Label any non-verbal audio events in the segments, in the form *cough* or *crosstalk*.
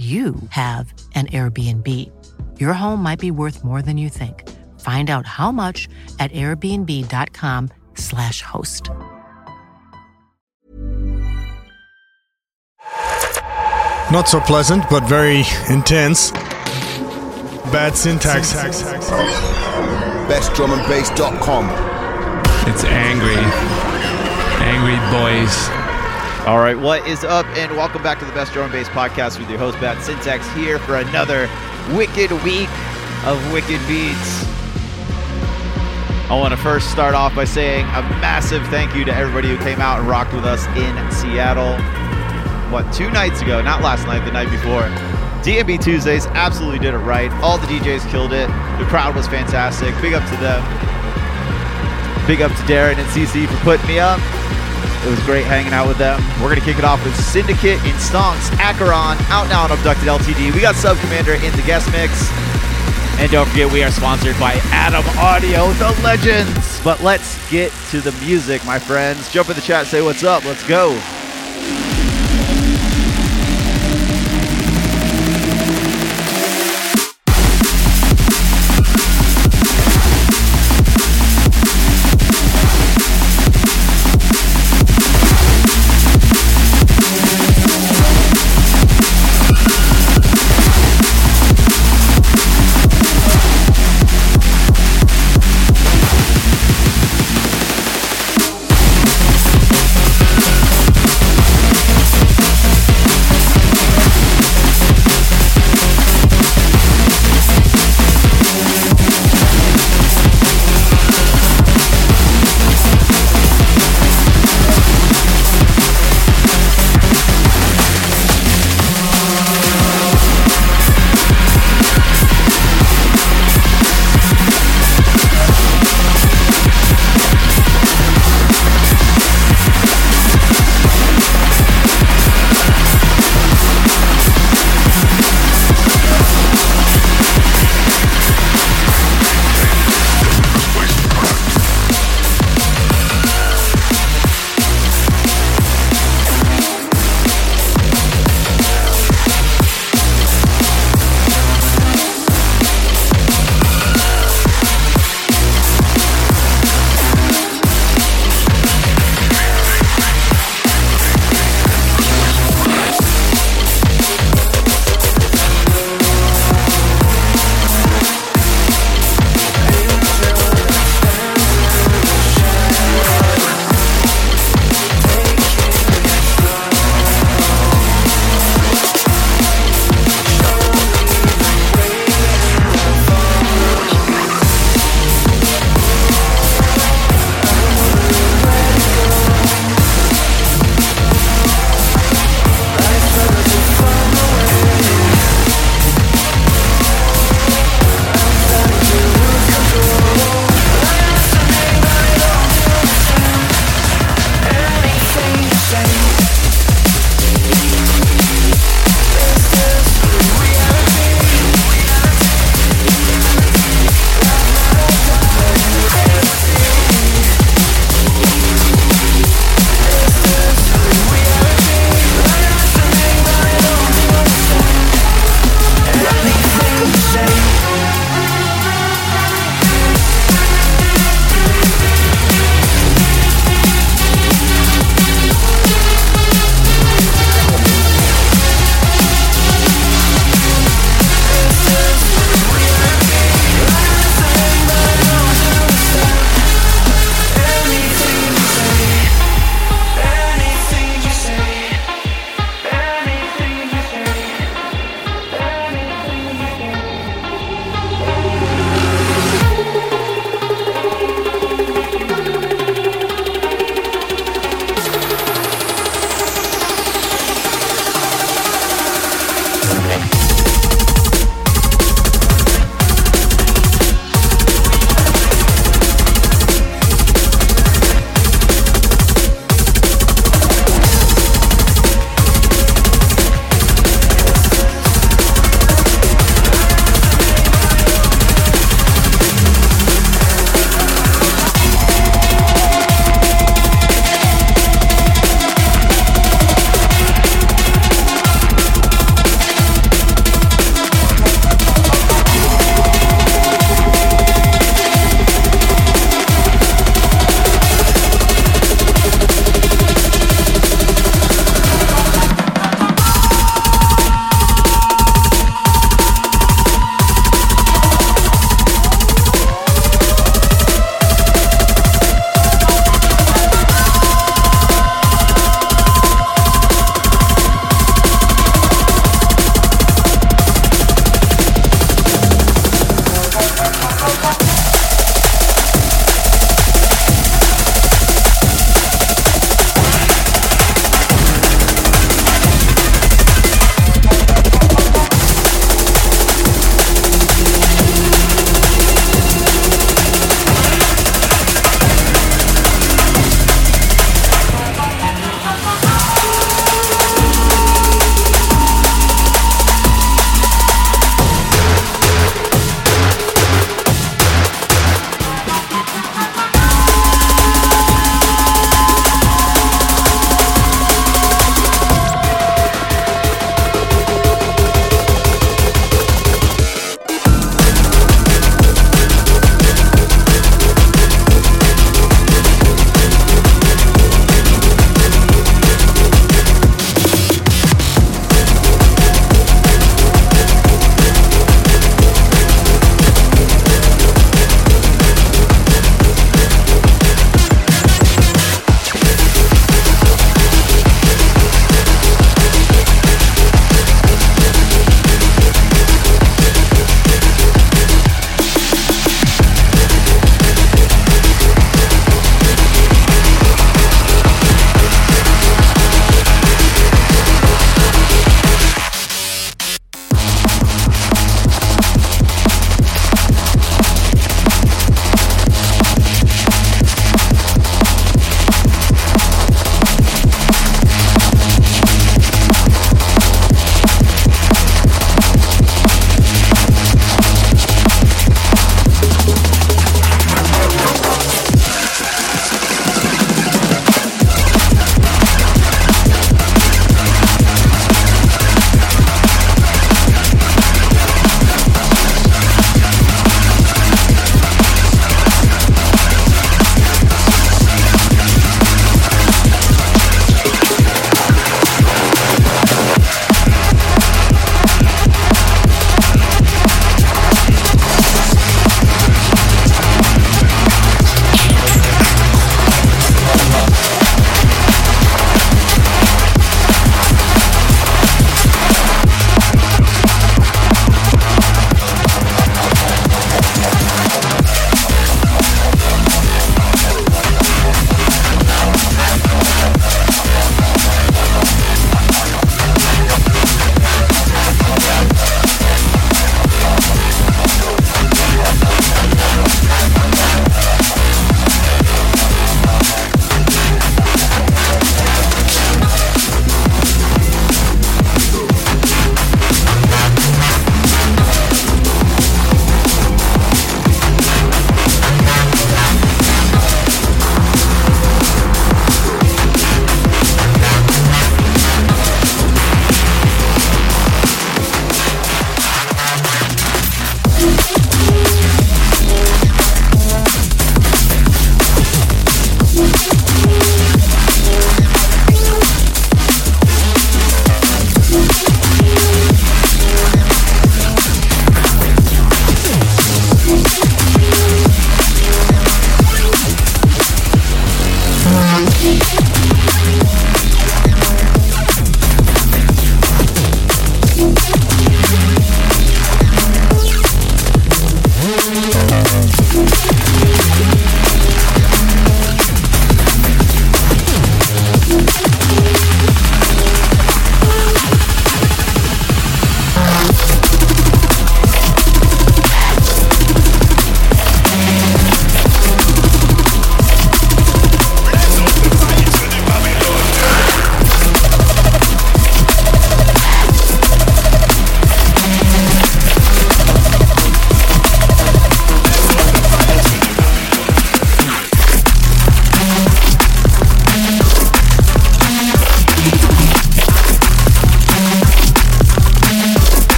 you have an Airbnb. Your home might be worth more than you think. Find out how much at airbnb.com/slash host. Not so pleasant, but very intense. Bad syntax. BestDrumAndBass.com. It's angry. Angry boys. All right, what is up, and welcome back to the Best Drum Bass Podcast with your host, Bad Syntax, here for another wicked week of wicked beats. I want to first start off by saying a massive thank you to everybody who came out and rocked with us in Seattle. What, two nights ago, not last night, the night before. DNB Tuesdays absolutely did it right. All the DJs killed it. The crowd was fantastic. Big up to them. Big up to Darren and CC for putting me up. It was great hanging out with them. We're going to kick it off with Syndicate in Stonks, Acheron, Out Now and Abducted LTD. We got Sub Commander in the guest mix. And don't forget, we are sponsored by Adam Audio, the legends. But let's get to the music, my friends. Jump in the chat, say what's up. Let's go.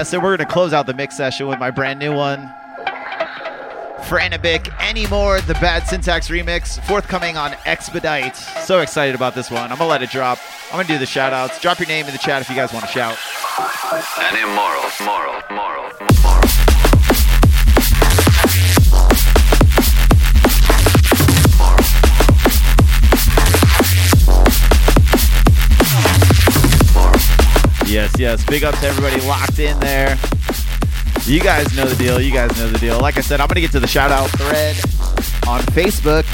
Yes. So we're going to close out the mix session with my brand new one. Franabic Anymore, the Bad Syntax remix, forthcoming on Expedite. So excited about this one. I'm going to let it drop. I'm going to do the shout outs. Drop your name in the chat if you guys want to shout. An immoral, moral, moral, moral. Yes. Big up to everybody locked in there. You guys know the deal. You guys know the deal. Like I said, I'm going to get to the shout out thread on Facebook,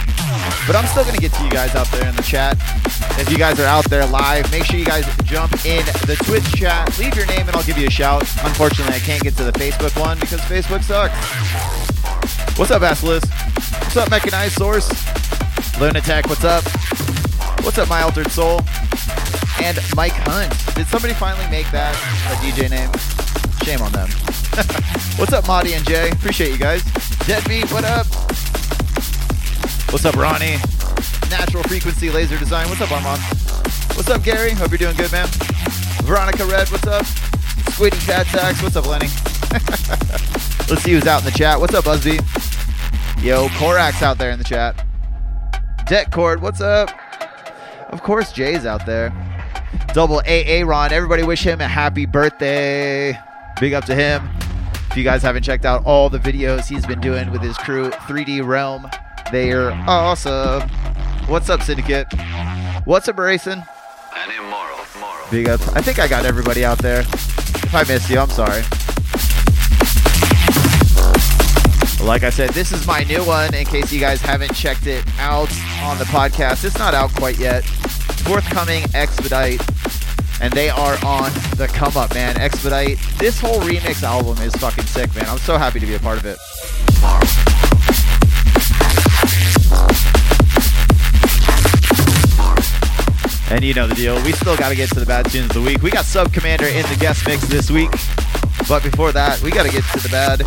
but I'm still going to get to you guys out there in the chat. If you guys are out there live, make sure you guys jump in the Twitch chat. Leave your name and I'll give you a shout. Unfortunately, I can't get to the Facebook one because Facebook sucks. What's up, Basilisk? What's up, Mechanized Source? Lunatech, what's up? What's up, My Altered Soul? And Mike Hunt. Did somebody finally make that a DJ name? Shame on them. *laughs* what's up, Marty and Jay? Appreciate you guys. Deadbeat, what up? What's up, Ronnie? Natural Frequency Laser Design. What's up, Armand? What's up, Gary? Hope you're doing good, man. Veronica Red, what's up? Squiddy Cat Tax, what's up, Lenny? *laughs* Let's see who's out in the chat. What's up, Busby? Yo, Korax out there in the chat. Debt Cord, what's up? Of course, Jay's out there. Double AA Ron, everybody wish him a happy birthday. Big up to him. If you guys haven't checked out all the videos he's been doing with his crew, 3D Realm, they are awesome. What's up, Syndicate? What's up, Racing? An immoral, moral. Big up. I think I got everybody out there. If I missed you, I'm sorry. Like I said, this is my new one in case you guys haven't checked it out on the podcast. It's not out quite yet. Forthcoming Expedite. And they are on the come up, man. Expedite. This whole remix album is fucking sick, man. I'm so happy to be a part of it. And you know the deal. We still got to get to the bad tunes of the week. We got Sub Commander in the guest mix this week. But before that, we got to get to the bad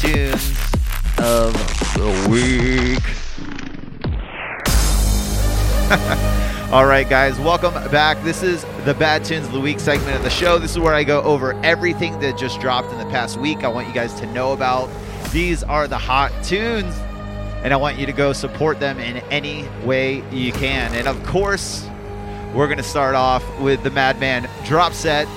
tunes of the week. *laughs* All right, guys, welcome back. This is the Bad Tunes of the Week segment of the show. This is where I go over everything that just dropped in the past week. I want you guys to know about. These are the hot tunes, and I want you to go support them in any way you can. And of course, we're going to start off with the Madman drop set.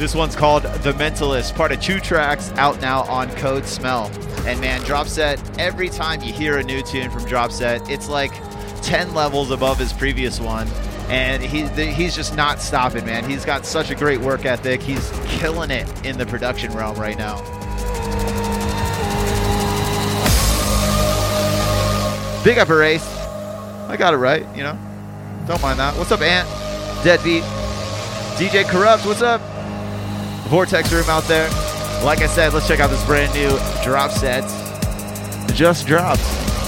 This one's called The Mentalist, part of two tracks out now on Code Smell. And man, Dropset, every time you hear a new tune from Dropset, it's like 10 levels above his previous one. And he, he's just not stopping, man. He's got such a great work ethic. He's killing it in the production realm right now. Big up a race. I got it right, you know. Don't mind that. What's up, Ant? Deadbeat. DJ Corrupt, what's up? Vortex Room out there. Like I said, let's check out this brand new drop set. Just drops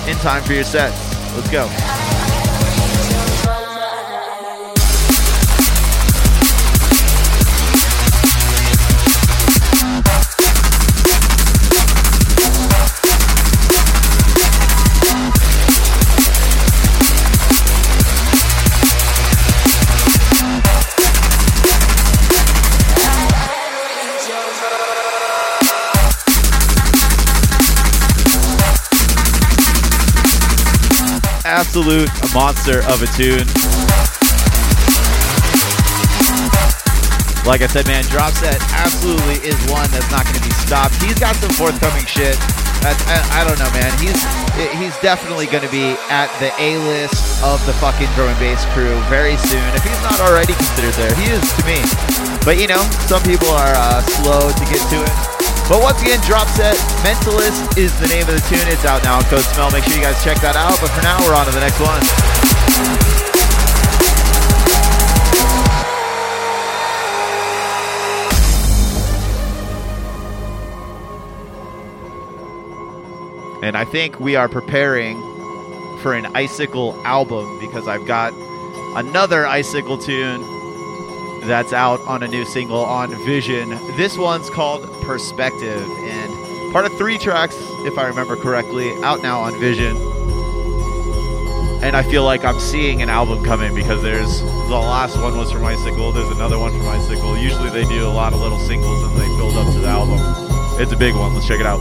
in time for your sets. Let's go. Absolute monster of a tune. Like I said, man, Drop Set absolutely is one that's not going to be stopped. He's got some forthcoming shit. That's, I, I don't know, man. He's he's definitely going to be at the A list of the fucking drum and bass crew very soon. If he's not already considered there, he is to me. But you know, some people are uh, slow to get to it. But once again, Drop Set Mentalist is the name of the tune. It's out now on Code Smell. Make sure you guys check that out. But for now, we're on to the next one. And I think we are preparing for an Icicle album because I've got another Icicle tune that's out on a new single on Vision. This one's called Perspective and part of three tracks, if I remember correctly, out now on Vision. and I feel like I'm seeing an album coming because there's the last one was from Icicle. There's another one from Icicle. Usually they do a lot of little singles and they build up to the album. It's a big one. Let's check it out.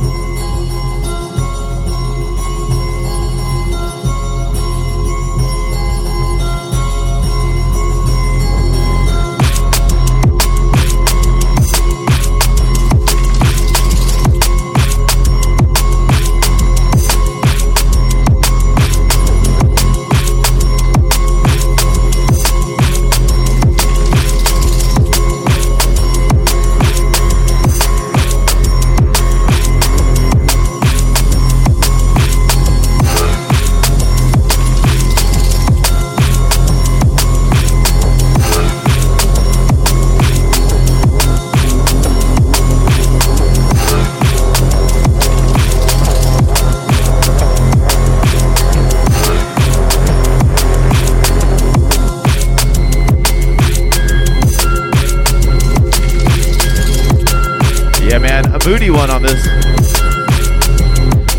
On this.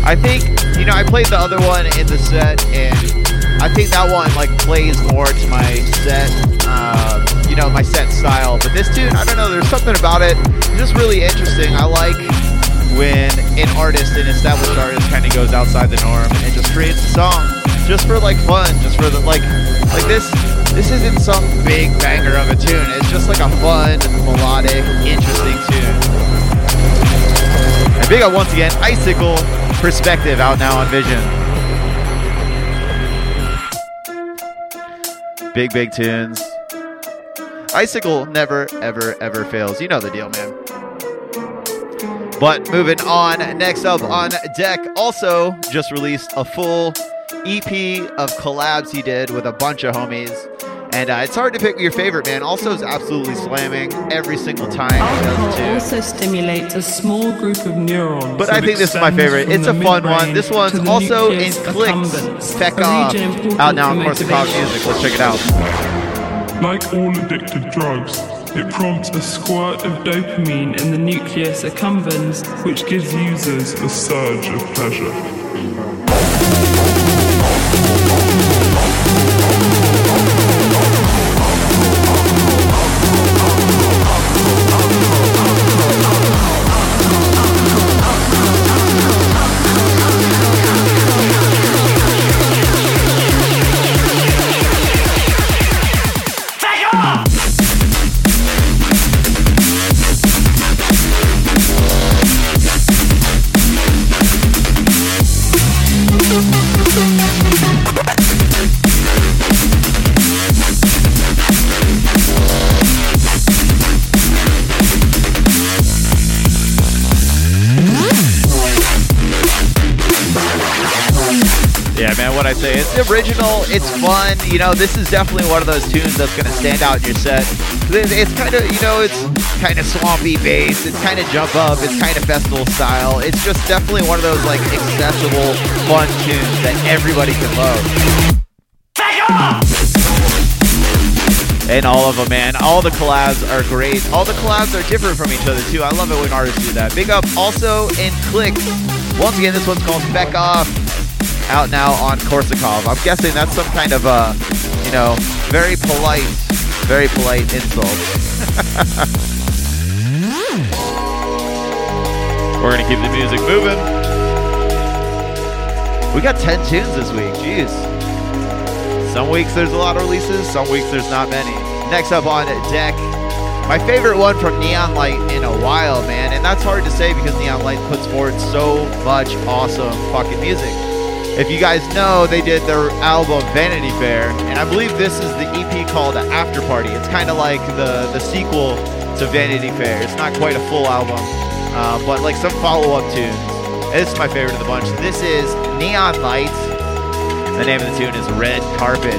I think, you know, I played the other one in the set, and I think that one like plays more to my set, uh, you know, my set style. But this tune, I don't know, there's something about it just really interesting. I like when an artist, an established artist, kind of goes outside the norm and just creates a song just for like fun, just for the like, like this. This isn't some big banger of a tune. It's just like a fun, melodic, interesting tune. And big up once again, Icicle Perspective out now on Vision. Big, big tunes. Icicle never, ever, ever fails. You know the deal, man. But moving on, next up on deck, also just released a full EP of collabs he did with a bunch of homies. And uh, it's hard to pick your favorite, man. Also, is absolutely slamming every single time Alcohol a also stimulates a small group of neurons. But I think this is my favorite. It's a fun one. This to one's also in nucleus Clicks accumbens, Feck Off out now on Course Corsica motivation. Music. Let's check it out. Like all addictive drugs, it prompts a squirt of dopamine in the nucleus accumbens, which gives users a surge of pleasure. It's original, it's fun. You know, this is definitely one of those tunes that's going to stand out in your set. It's kind of, you know, it's kind of swampy bass, it's kind of jump up, it's kind of festival style. It's just definitely one of those like accessible, fun tunes that everybody can love. And all of them, man. All the collabs are great. All the collabs are different from each other, too. I love it when artists do that. Big up also in Clicks. Once again, this one's called Feck Off. Out now on Korsakov. I'm guessing that's some kind of, a, you know, very polite, very polite insult. *laughs* We're going to keep the music moving. We got 10 tunes this week. Jeez. Some weeks there's a lot of releases, some weeks there's not many. Next up on deck, my favorite one from Neon Light in a while, man. And that's hard to say because Neon Light puts forward so much awesome fucking music. If you guys know, they did their album Vanity Fair, and I believe this is the EP called After Party. It's kind of like the, the sequel to Vanity Fair. It's not quite a full album, uh, but like some follow up tunes. This is my favorite of the bunch. This is Neon Light. The name of the tune is Red Carpet.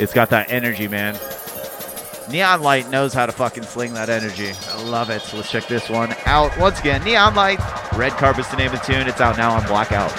It's got that energy, man. Neon Light knows how to fucking sling that energy. I love it. So let's check this one out. Once again, Neon Light, Red Carpet's the name of the tune. It's out now on Blackout.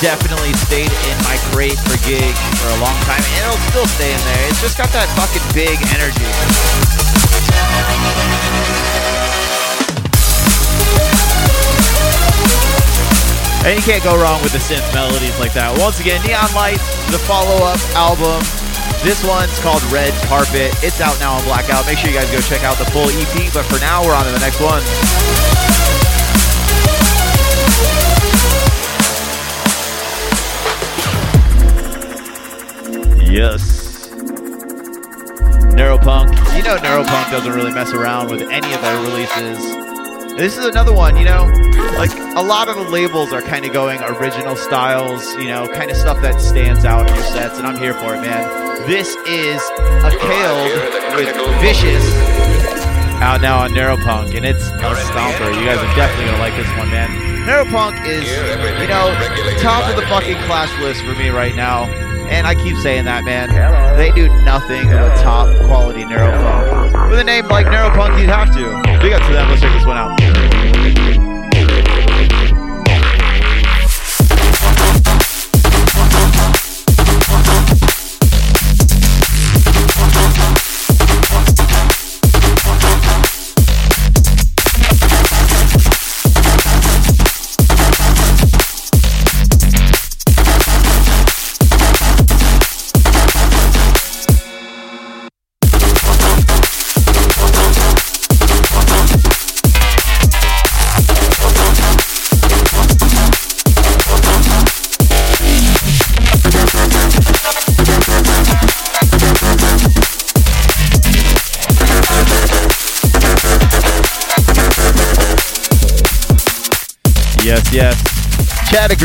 Definitely stayed in my crate for gig for a long time, and it'll still stay in there. It's just got that fucking big energy. And you can't go wrong with the synth melodies like that. Once again, Neon Lights, the follow-up album. This one's called Red Carpet. It's out now on Blackout. Make sure you guys go check out the full EP. But for now, we're on to the next one. Know Neuropunk doesn't really mess around with any of their releases. This is another one, you know, like a lot of the labels are kind of going original styles, you know, kind of stuff that stands out in your sets, and I'm here for it, man. This is a Kale with Vicious out now on Neuropunk, and it's a stomper. You guys are definitely gonna like this one, man. Neuropunk is, you know, top of the fucking clash list for me right now. And I keep saying that, man. They do nothing but top quality Neuropunk. With a name like Neuropunk, you'd have to. Big up to them. Let's check this one out.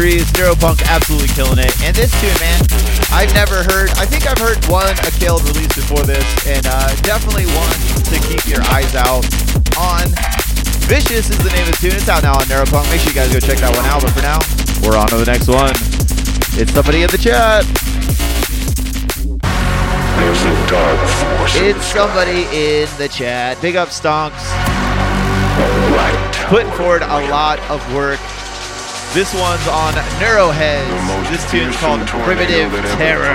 Agrees. Neuropunk absolutely killing it. And this tune, man, I've never heard. I think I've heard one Akiled release before this, and uh, definitely one to keep your eyes out on. Vicious is the name of the tune. It's out now on Neuropunk. Make sure you guys go check that one out. But for now, we're on to the next one. It's somebody in the chat. A. It's somebody in the chat. Big up Stonks. Putting forward a lot of work. This one's on Neuroheads. This tune's called Primitive Terror.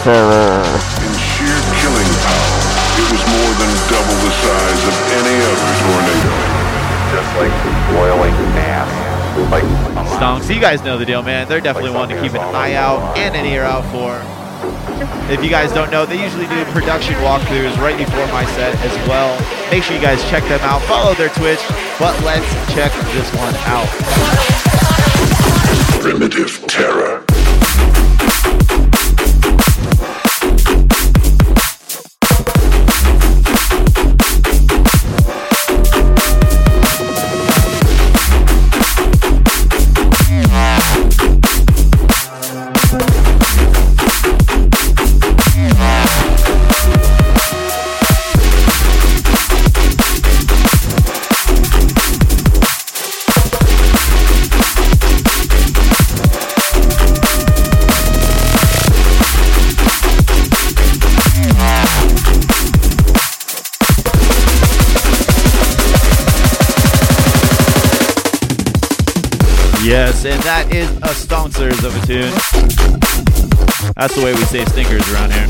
Terror. In sheer killing power, it was more than double the size of any other tornado. Just like boiling mass. Like Stonks, you guys know the deal, man. They're definitely one to keep an eye out and an ear out for. If you guys don't know, they usually do production walkthroughs right before my set as well. Make sure you guys check them out. Follow their Twitch. But let's check this one out. Primitive terror. Yes, and that is a Stonksters of a tune. That's the way we say stinkers around here. *laughs*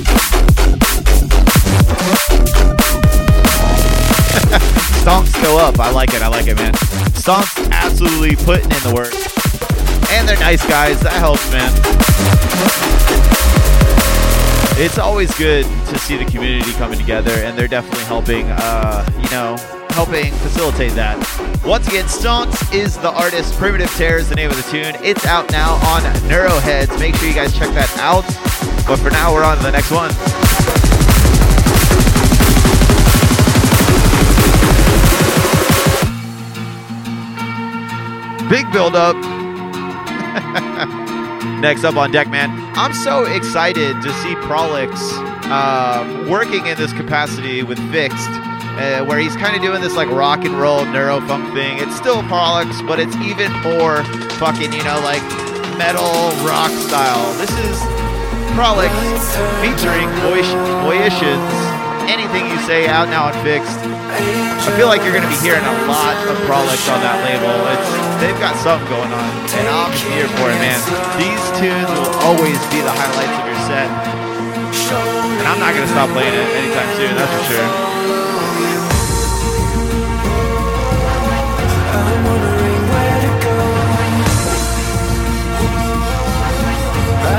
Stonks go up. I like it. I like it, man. Stonks absolutely putting in the work. And they're nice guys. That helps, man. It's always good to see the community coming together, and they're definitely helping, uh, you know, helping facilitate that. Once again, Stonks is the artist. Primitive Terror is the name of the tune. It's out now on Neuroheads. Make sure you guys check that out. But for now, we're on to the next one. Big build up. *laughs* Next up on deck, man. I'm so excited to see Prolix uh, working in this capacity with Fixed, uh, where he's kind of doing this like rock and roll neurofunk thing. It's still Prolix, but it's even more fucking, you know, like metal rock style. This is Prolix featuring Boy- Boyicians Anything You Say out now on Fixed. I feel like you're going to be hearing a lot of Prolix on that label. It's They've got something going on, and I'm here for it, man. These tunes will always be the highlights of your set. And I'm not going to stop playing it anytime soon, that's for sure.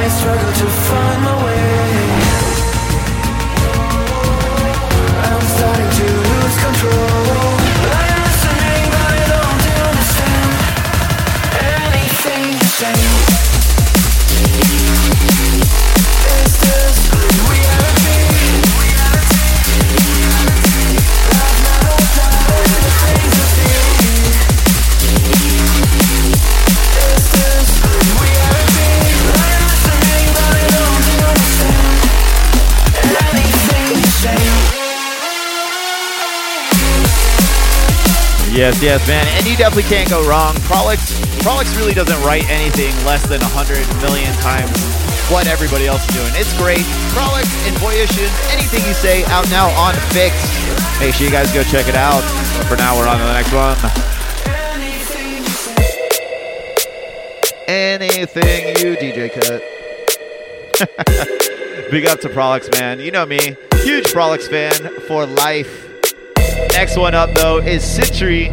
I struggle to find my way. Yes, yes, man. And you definitely can't go wrong. Prolix, Prolix really doesn't write anything less than 100 million times what everybody else is doing. It's great. Prolix and Boyishin, anything you say, out now on Fixed. Make sure you guys go check it out. For now, we're on to the next one. Anything you DJ cut. *laughs* Big up to Prolix, man. You know me. Huge Prolix fan for life. Next one up, though, is Citry.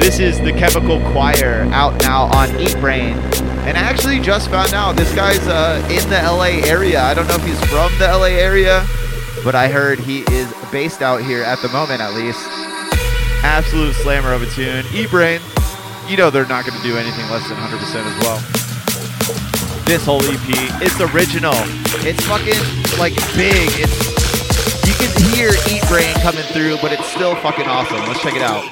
This is the Chemical Choir out now on Eat Brain. And I actually just found out this guy's uh, in the LA area. I don't know if he's from the LA area, but I heard he is based out here at the moment, at least. Absolute slammer of a tune. Eat Brain, you know they're not going to do anything less than 100% as well. This whole EP, it's original. It's fucking like big. It's can hear Eat Brain coming through, but it's still fucking awesome. Let's check it out.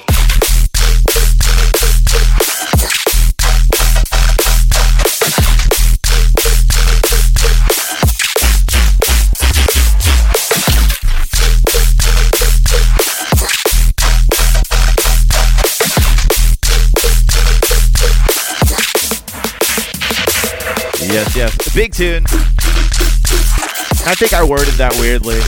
Yes, yes. Big tune. I think I worded that weirdly.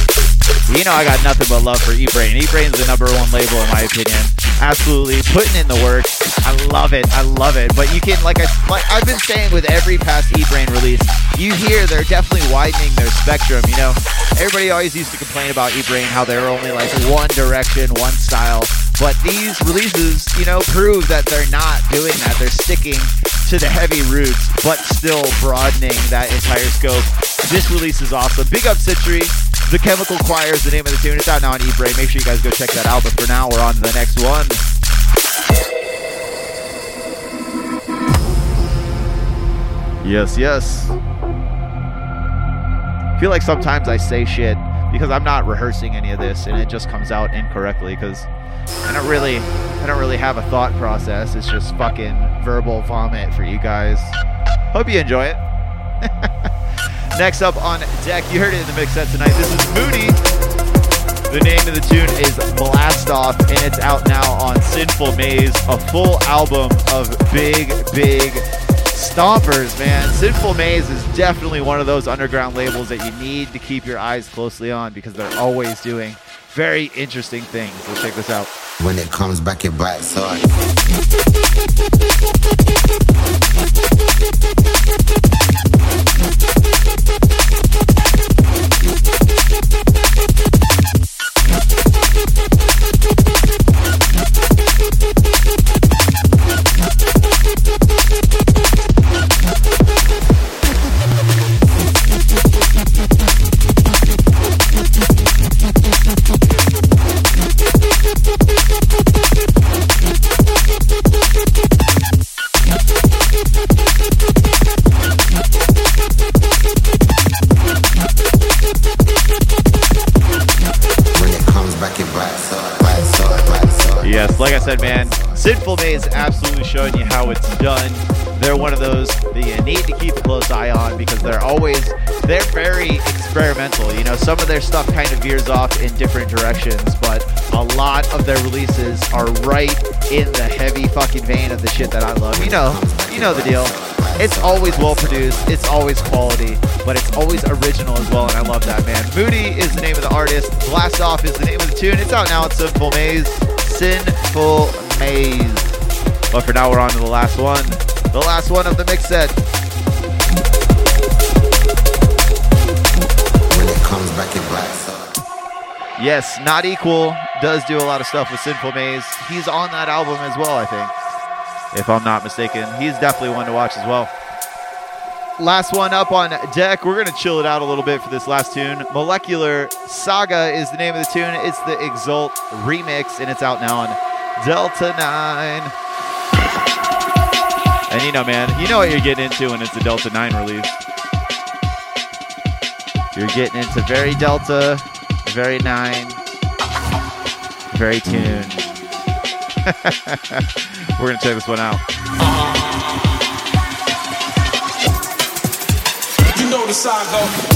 You know I got nothing but love for Eat Brain. Eat Brain's the number one label in my opinion. Absolutely putting in the work. I love it. I love it. But you can like I like I've been saying with every past Eat Brain release, you hear they're definitely widening their spectrum, you know. Everybody always used to complain about Eat Brain how they're only like one direction, one style. But these releases, you know, prove that they're not doing that. They're sticking to the heavy roots, but still broadening that entire scope. This release is awesome. Big up Citry. The Chemical Choir is the name of the tune. It's out now on eBay. Make sure you guys go check that out. But for now, we're on to the next one. Yes, yes. I feel like sometimes I say shit because I'm not rehearsing any of this and it just comes out incorrectly because I don't really I don't really have a thought process. It's just fucking verbal vomit for you guys. Hope you enjoy it. *laughs* Next up on deck, you heard it in the mix set tonight. This is Moody. The name of the tune is Blast Off, and it's out now on Sinful Maze, a full album of big, big stompers, man. Sinful Maze is definitely one of those underground labels that you need to keep your eyes closely on because they're always doing very interesting things. Let's check this out. When it comes back, it bites hard. Said, man, Sinful Maze absolutely showing you how it's done. They're one of those that you need to keep a close eye on because they're always they're very experimental. You know, some of their stuff kind of veers off in different directions, but a lot of their releases are right in the heavy fucking vein of the shit that I love. You know, you know the deal. It's always well produced, it's always quality, but it's always original as well, and I love that, man. Moody is the name of the artist, Blast Off is the name of the tune. It's out now at Sinful Maze. Sinful Maze. But for now, we're on to the last one. The last one of the mix set. When it comes back in black Yes, Not Equal does do a lot of stuff with Sinful Maze. He's on that album as well, I think. If I'm not mistaken. He's definitely one to watch as well. Last one up on deck. We're going to chill it out a little bit for this last tune. Molecular Saga is the name of the tune. It's the Exalt remix, and it's out now on Delta 9. And you know, man, you know what you're getting into when it's a Delta 9 release. You're getting into very Delta, very 9, very tuned. *laughs* We're going to check this one out. The saga. And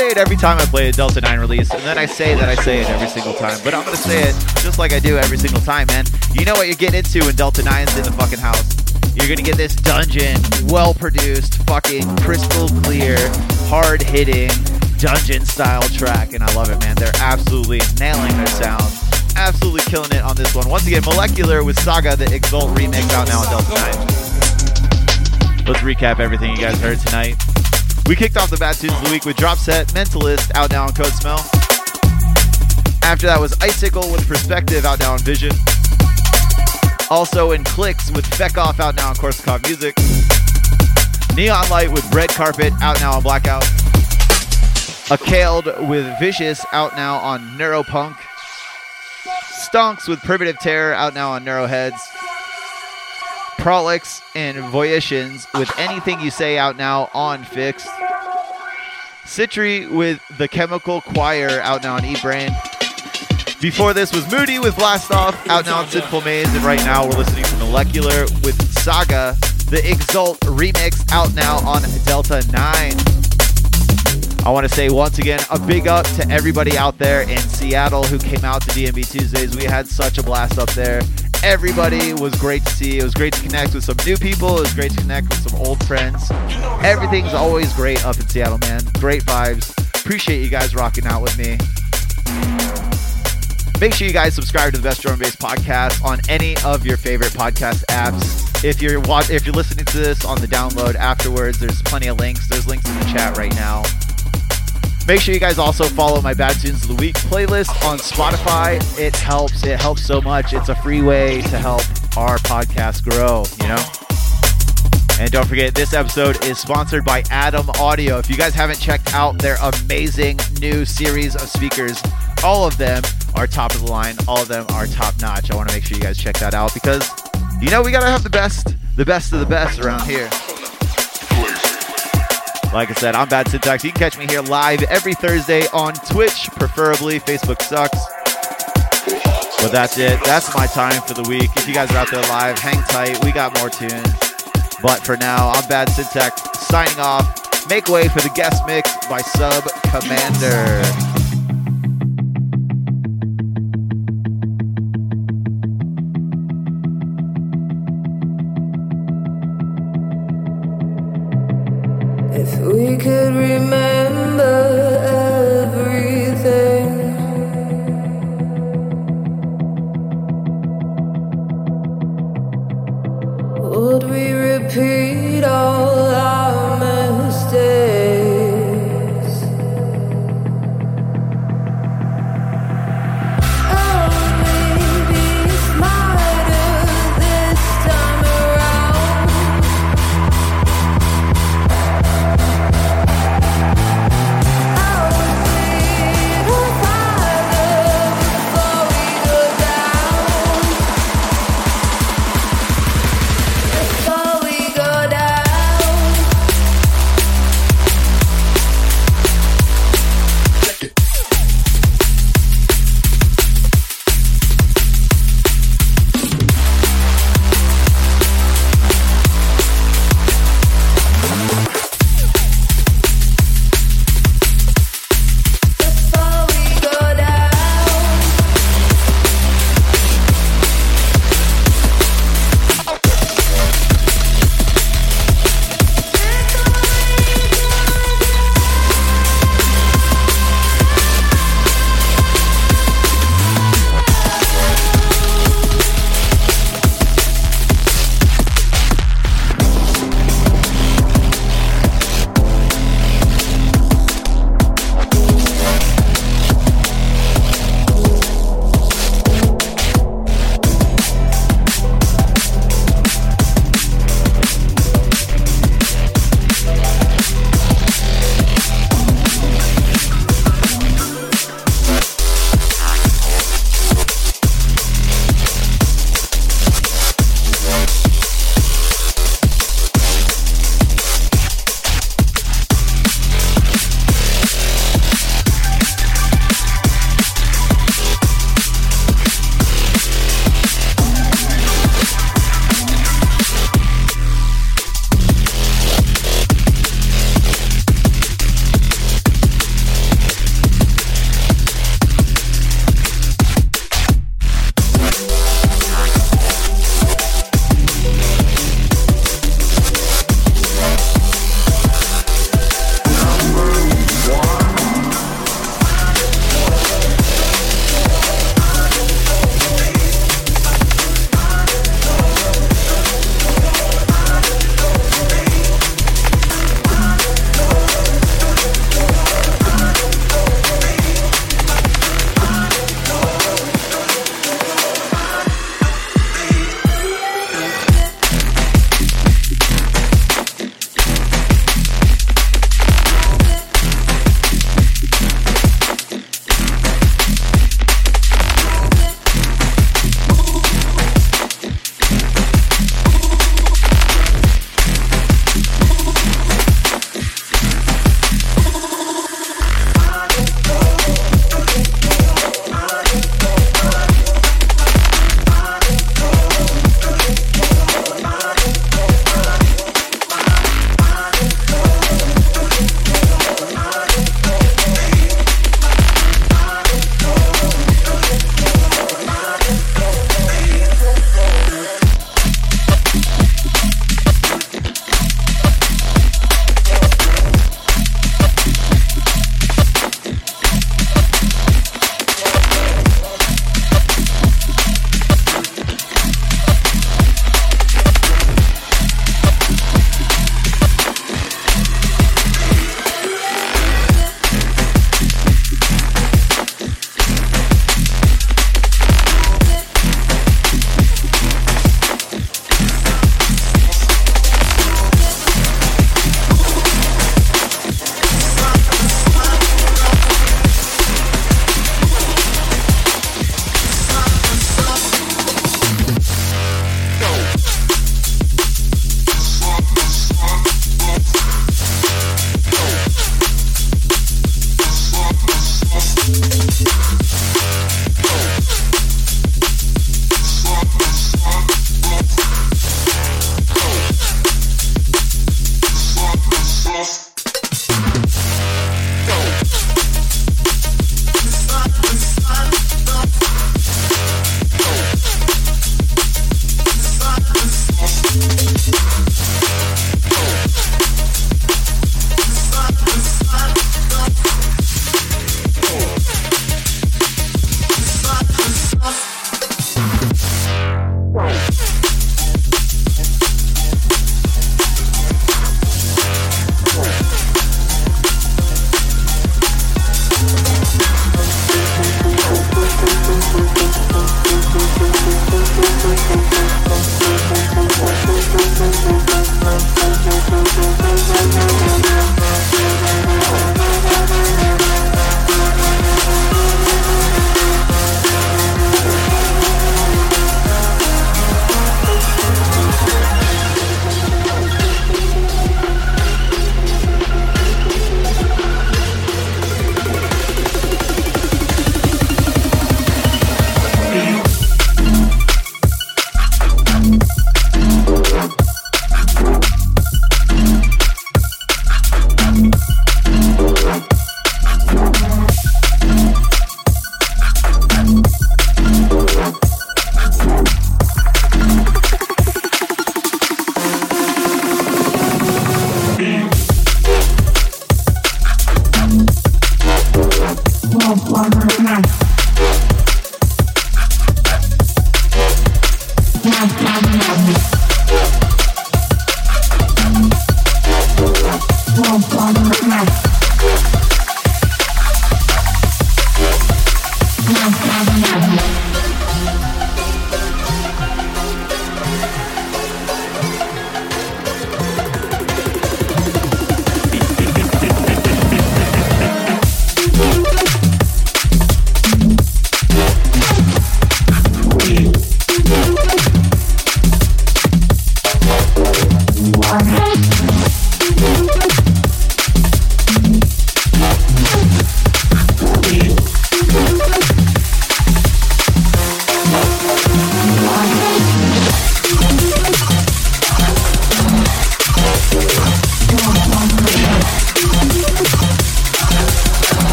say it every time I play a Delta 9 release, and then I say that I say it every single time. But I'm to say it just like I do every single time, man. You know what you're getting into when Delta 9's in the fucking house. You're to get this dungeon, well produced, fucking crystal clear, hard hitting, dungeon style track. And I love it, man. They're absolutely nailing their sound. Absolutely killing it on this one. Once again, Molecular with Saga, the Exalt remix out now on Delta 9. Let's recap everything you guys heard tonight. We kicked off the Bad Tunes of the Week with Drop Set, Mentalist, out now on Code Smell. After that was Icicle with Perspective, out now on Vision. Also in Clicks with Feck Off, out now on Korsakov Music. Neon Light with Red Carpet, out now on Blackout. Akaled with Vicious, out now on Neuropunk. Stonks with Primitive Terror, out now on Neuroheads. Prolix and Voyations with Anything You Say out now on Fixed. Citri with The Chemical Choir out now on Eat Brain. Before this was Moody with Blast Off out now on Sinful Maze. And right now we're listening to Molecular with Saga, the Exalt remix out now on Delta 9. I want to say once again a big up to everybody out there in Seattle who came out to DNB Tuesdays. We had such a blast up there. Everybody was great to see. It was great to connect with some new people. It was great to connect with some old friends. Everything's always great up in Seattle, man. Great vibes. Appreciate you guys rocking out with me. Make sure you guys subscribe to the Best Drum and Bass podcast on any of your favorite podcast apps. If you're wa- if you're listening to this on the download afterwards, there's plenty of links. There's links in the chat right now. Make sure you guys also follow my Bad Tunes of the Week playlist on Spotify. It helps. It helps so much. It's a free way to help our podcast grow, you know? And don't forget, this episode is sponsored by Adam Audio. If you guys haven't checked out their amazing new series of speakers, all of them are top of the line. All of them are top notch. I want to make sure you guys check that out because, you know, we got to have the best, the best of the best around here. Like I said, I'm Bad Syntax. You can catch me here live every Thursday on Twitch, preferably. Facebook sucks. But that's it. That's my time for the week. If you guys are out there live, hang tight. We got more tunes. But for now, I'm Bad Syntax signing off. Make way for the guest mix by Sub Commander.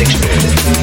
experience.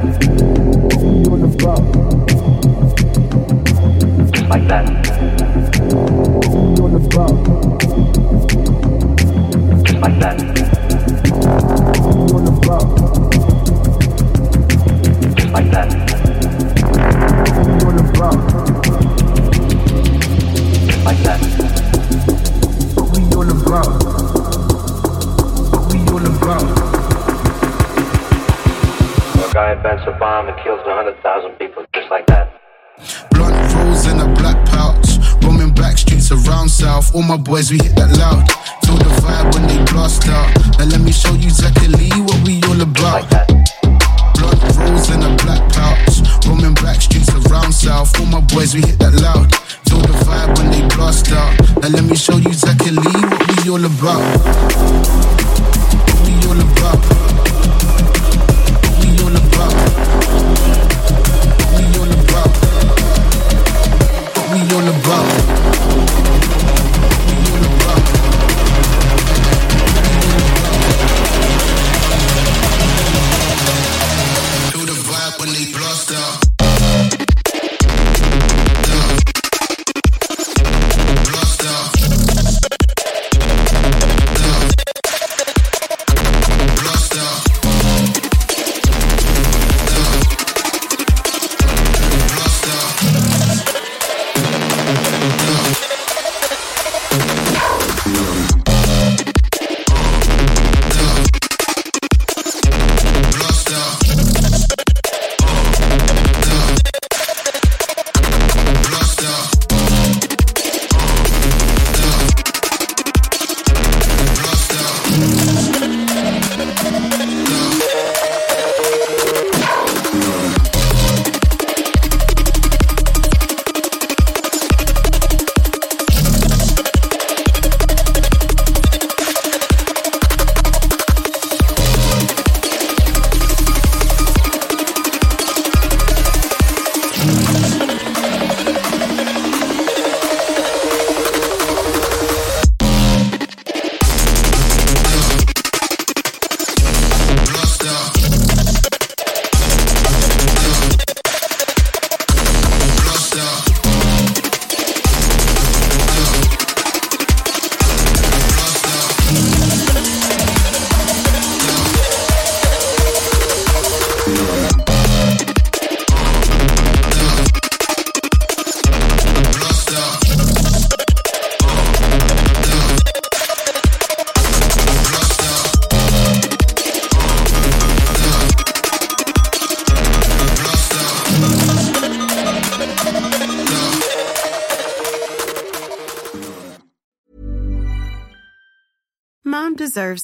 Bye. All my boys, we hit that loud.